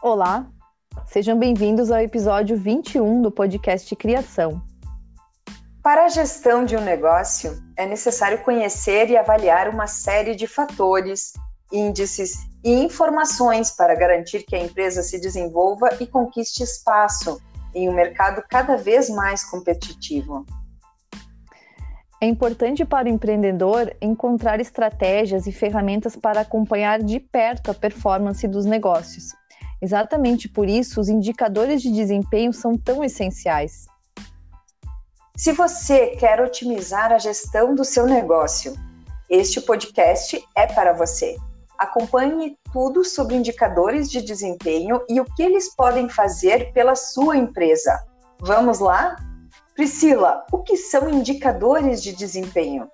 Olá, sejam bem-vindos ao episódio 21 do podcast Criação. Para a gestão de um negócio, é necessário conhecer e avaliar uma série de fatores, índices e informações para garantir que a empresa se desenvolva e conquiste espaço em um mercado cada vez mais competitivo. É importante para o empreendedor encontrar estratégias e ferramentas para acompanhar de perto a performance dos negócios. Exatamente por isso, os indicadores de desempenho são tão essenciais. Se você quer otimizar a gestão do seu negócio, este podcast é para você. Acompanhe tudo sobre indicadores de desempenho e o que eles podem fazer pela sua empresa. Vamos lá? Priscila, o que são indicadores de desempenho?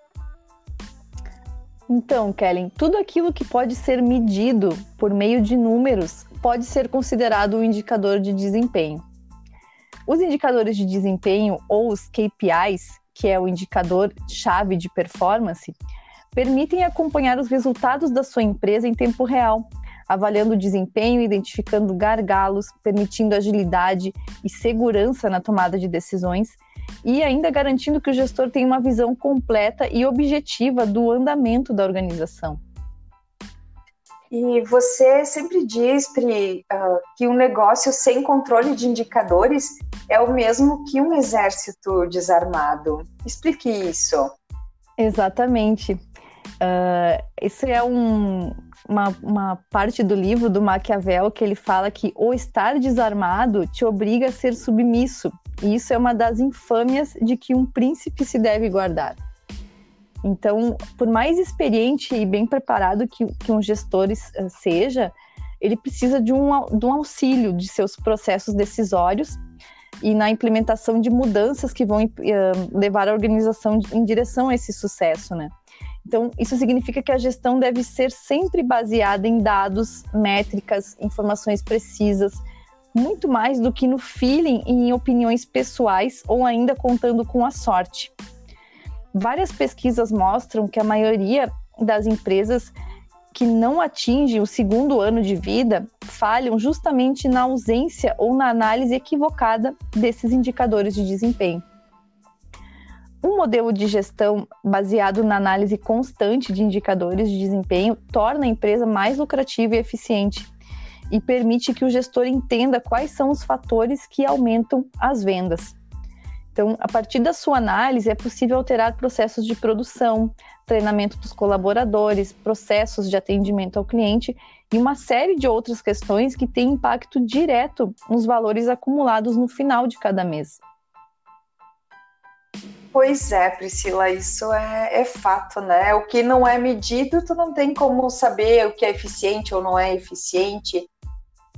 Então, Kellen, tudo aquilo que pode ser medido por meio de números pode ser considerado um indicador de desempenho. Os indicadores de desempenho ou os KPIs, que é o indicador chave de performance, permitem acompanhar os resultados da sua empresa em tempo real, avaliando o desempenho, identificando gargalos, permitindo agilidade e segurança na tomada de decisões e ainda garantindo que o gestor tenha uma visão completa e objetiva do andamento da organização. E você sempre diz, Pri, uh, que um negócio sem controle de indicadores é o mesmo que um exército desarmado. Explique isso. Exatamente. Uh, isso é um, uma, uma parte do livro do Maquiavel que ele fala que o estar desarmado te obriga a ser submisso. E isso é uma das infâmias de que um príncipe se deve guardar. Então, por mais experiente e bem preparado que, que um gestor eh, seja, ele precisa de um, de um auxílio de seus processos decisórios e na implementação de mudanças que vão uh, levar a organização em direção a esse sucesso, né? Então, isso significa que a gestão deve ser sempre baseada em dados, métricas, informações precisas, muito mais do que no feeling e em opiniões pessoais ou ainda contando com a sorte. Várias pesquisas mostram que a maioria das empresas que não atingem o segundo ano de vida falham justamente na ausência ou na análise equivocada desses indicadores de desempenho. Um modelo de gestão baseado na análise constante de indicadores de desempenho torna a empresa mais lucrativa e eficiente e permite que o gestor entenda quais são os fatores que aumentam as vendas. Então, a partir da sua análise, é possível alterar processos de produção, treinamento dos colaboradores, processos de atendimento ao cliente e uma série de outras questões que têm impacto direto nos valores acumulados no final de cada mês. Pois é, Priscila, isso é, é, fato, né? O que não é medido, tu não tem como saber o que é eficiente ou não é eficiente.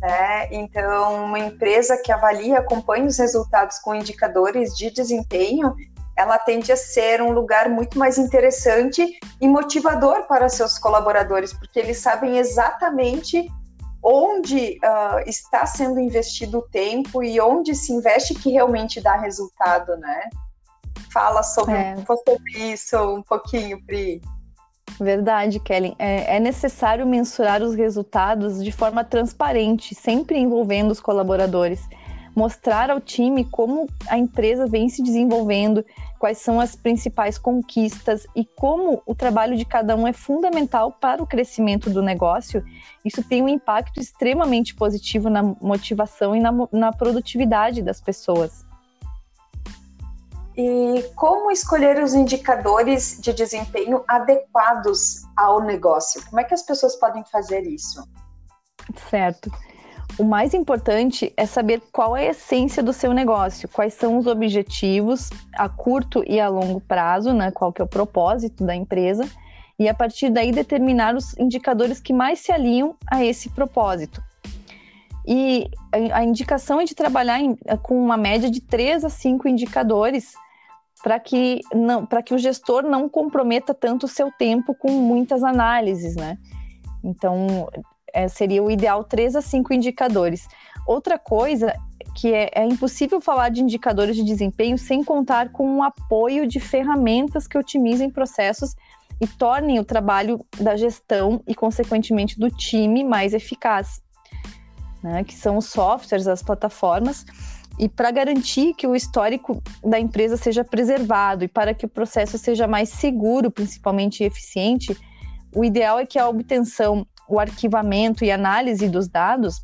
Né? Então, uma empresa que avalia, e acompanha os resultados com indicadores de desempenho, ela tende a ser um lugar muito mais interessante e motivador para seus colaboradores, porque eles sabem exatamente onde uh, está sendo investido o tempo e onde se investe que realmente dá resultado, né? Fala sobre, é. sobre isso um pouquinho, Pri. Verdade, Kellen. É, é, necessário mensurar os resultados de forma transparente, sempre envolvendo os colaboradores. Mostrar ao time como a empresa vem se desenvolvendo, quais são as principais conquistas e como o trabalho de cada um é fundamental para o crescimento do negócio. Isso tem um impacto extremamente positivo na motivação e na, na produtividade das pessoas. E como escolher os indicadores de desempenho adequados ao negócio? Como é que as pessoas podem fazer isso? Certo. O mais importante é saber qual é a essência do seu negócio, quais são os objetivos a curto e a longo prazo, né? qual que é o propósito da empresa, e a partir daí determinar os indicadores que mais se alinham a esse propósito. E a indicação é de trabalhar em, com uma média de 3 a 5 indicadores para que não para que o gestor não comprometa tanto o seu tempo com muitas análises, né? Então é, seria o ideal três a cinco indicadores. Outra coisa que é, é, impossível falar de indicadores de desempenho sem contar com o apoio de ferramentas que otimizem processos e tornem o trabalho da gestão e, consequentemente, do time mais eficaz. né, que são os softwares, as plataformas, e para garantir que o histórico da empresa seja preservado e para que o processo seja mais seguro, principalmente eficiente, o ideal é que a obtenção, o arquivamento e análise dos dados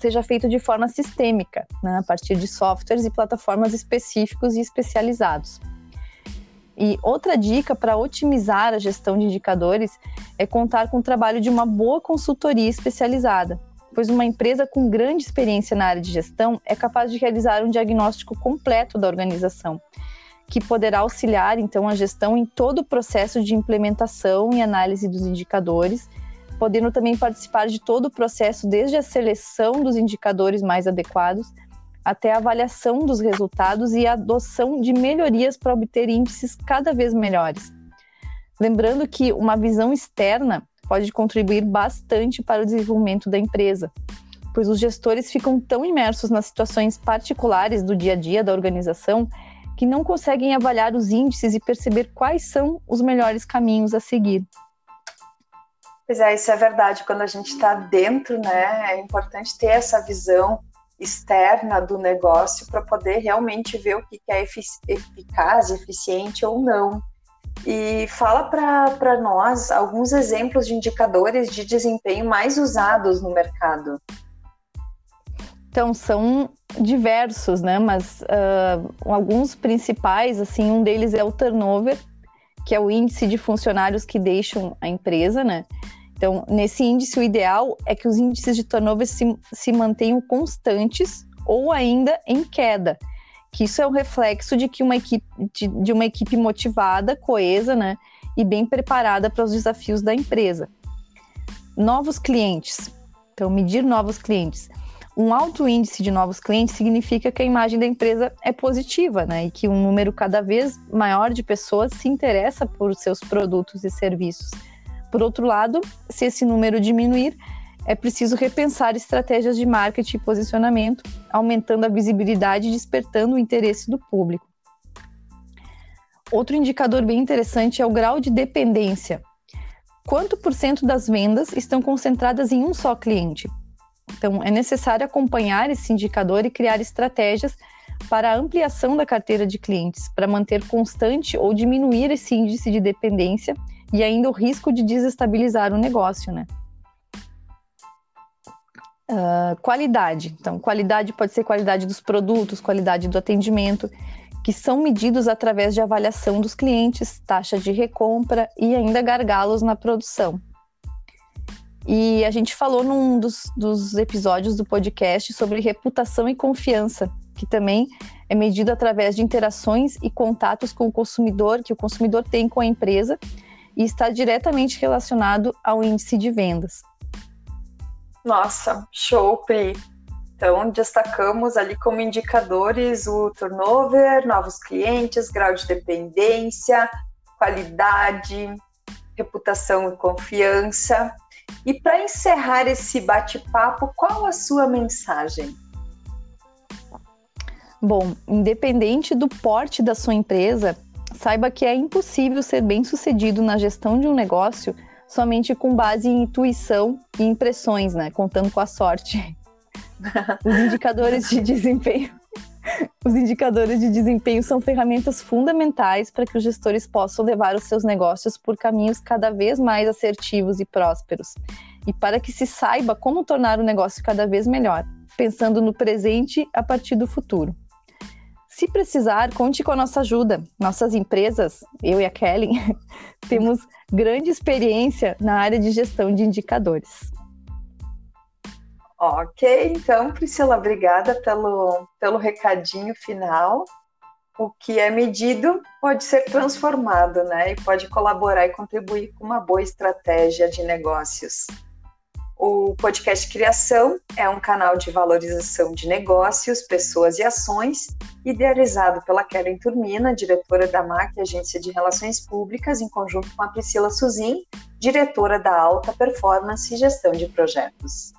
seja feito de forma sistêmica, né, a partir de softwares e plataformas específicos e especializados. E outra dica para otimizar a gestão de indicadores é contar com o trabalho de uma boa consultoria especializada, pois uma empresa com grande experiência na área de gestão é capaz de realizar um diagnóstico completo da organização, que poderá auxiliar então a gestão em todo o processo de implementação e análise dos indicadores, podendo também participar de todo o processo desde a seleção dos indicadores mais adequados até a avaliação dos resultados e a adoção de melhorias para obter índices cada vez melhores. Lembrando que uma visão externa pode contribuir bastante para o desenvolvimento da empresa, pois os gestores ficam tão imersos nas situações particulares do dia a dia da organização que não conseguem avaliar os índices e perceber quais são os melhores caminhos a seguir. Pois é, isso é verdade. Quando a gente está dentro, né, é importante ter essa visão externa do negócio para poder realmente ver o que é eficaz, eficiente ou não. E fala para nós alguns exemplos de indicadores de desempenho mais usados no mercado. Então, são diversos, né? Mas uh, alguns principais, assim, um deles é o turnover, que é o índice de funcionários que deixam a empresa, né? Então, nesse índice, o ideal é que os índices de turnover se, se mantenham constantes ou ainda em queda que isso é um reflexo de que uma equipe de, de uma equipe motivada, coesa, né, e bem preparada para os desafios da empresa. Novos clientes. Então, medir novos clientes. Um alto índice de novos clientes significa que a imagem da empresa é positiva, né? E que um número cada vez maior de pessoas se interessa por seus produtos e serviços. Por outro lado, se esse número diminuir, é preciso repensar estratégias de marketing e posicionamento, aumentando a visibilidade e despertando o interesse do público. Outro indicador bem interessante é o grau de dependência. Quanto por cento das vendas estão concentradas em um só cliente? Então, é necessário acompanhar esse indicador e criar estratégias para a ampliação da carteira de clientes, para manter constante ou diminuir esse índice de dependência e ainda o risco de desestabilizar o negócio, né? Uh, qualidade. Então, qualidade pode ser qualidade dos produtos, qualidade do atendimento, que são medidos através de avaliação dos clientes, taxa de recompra e ainda gargalos na produção. E a gente falou num dos, dos episódios do podcast sobre reputação e confiança, que também é medido através de interações e contatos com o consumidor, que o consumidor tem com a empresa, e está diretamente relacionado ao índice de vendas. Nossa, show, Pri. Então, destacamos ali como indicadores o turnover, novos clientes, grau de dependência, qualidade, reputação e confiança. E para encerrar esse bate-papo, qual a sua mensagem? Bom, independente do porte da sua empresa, saiba que é impossível ser bem-sucedido na gestão de um negócio somente com base em intuição e impressões, né? Contando com a sorte. Os indicadores de desempenho. Os indicadores de desempenho são ferramentas fundamentais para que os gestores possam levar os seus negócios por caminhos cada vez mais assertivos e prósperos. E para que se saiba como tornar o negócio cada vez melhor, pensando no presente a partir do futuro. Se precisar, conte com a nossa ajuda. Nossas empresas, eu e a Kelly, temos grande experiência na área de gestão de indicadores. Ok, então, Priscila, obrigada pelo, pelo recadinho final. O que é medido pode ser transformado, né? E pode colaborar e contribuir com uma boa estratégia de negócios. O podcast Criação é um canal de valorização de negócios, pessoas e ações, idealizado pela Karen Turmina, diretora da MAC, Agência de Relações Públicas, em conjunto com a Priscila Suzin, diretora da Alta Performance e Gestão de Projetos.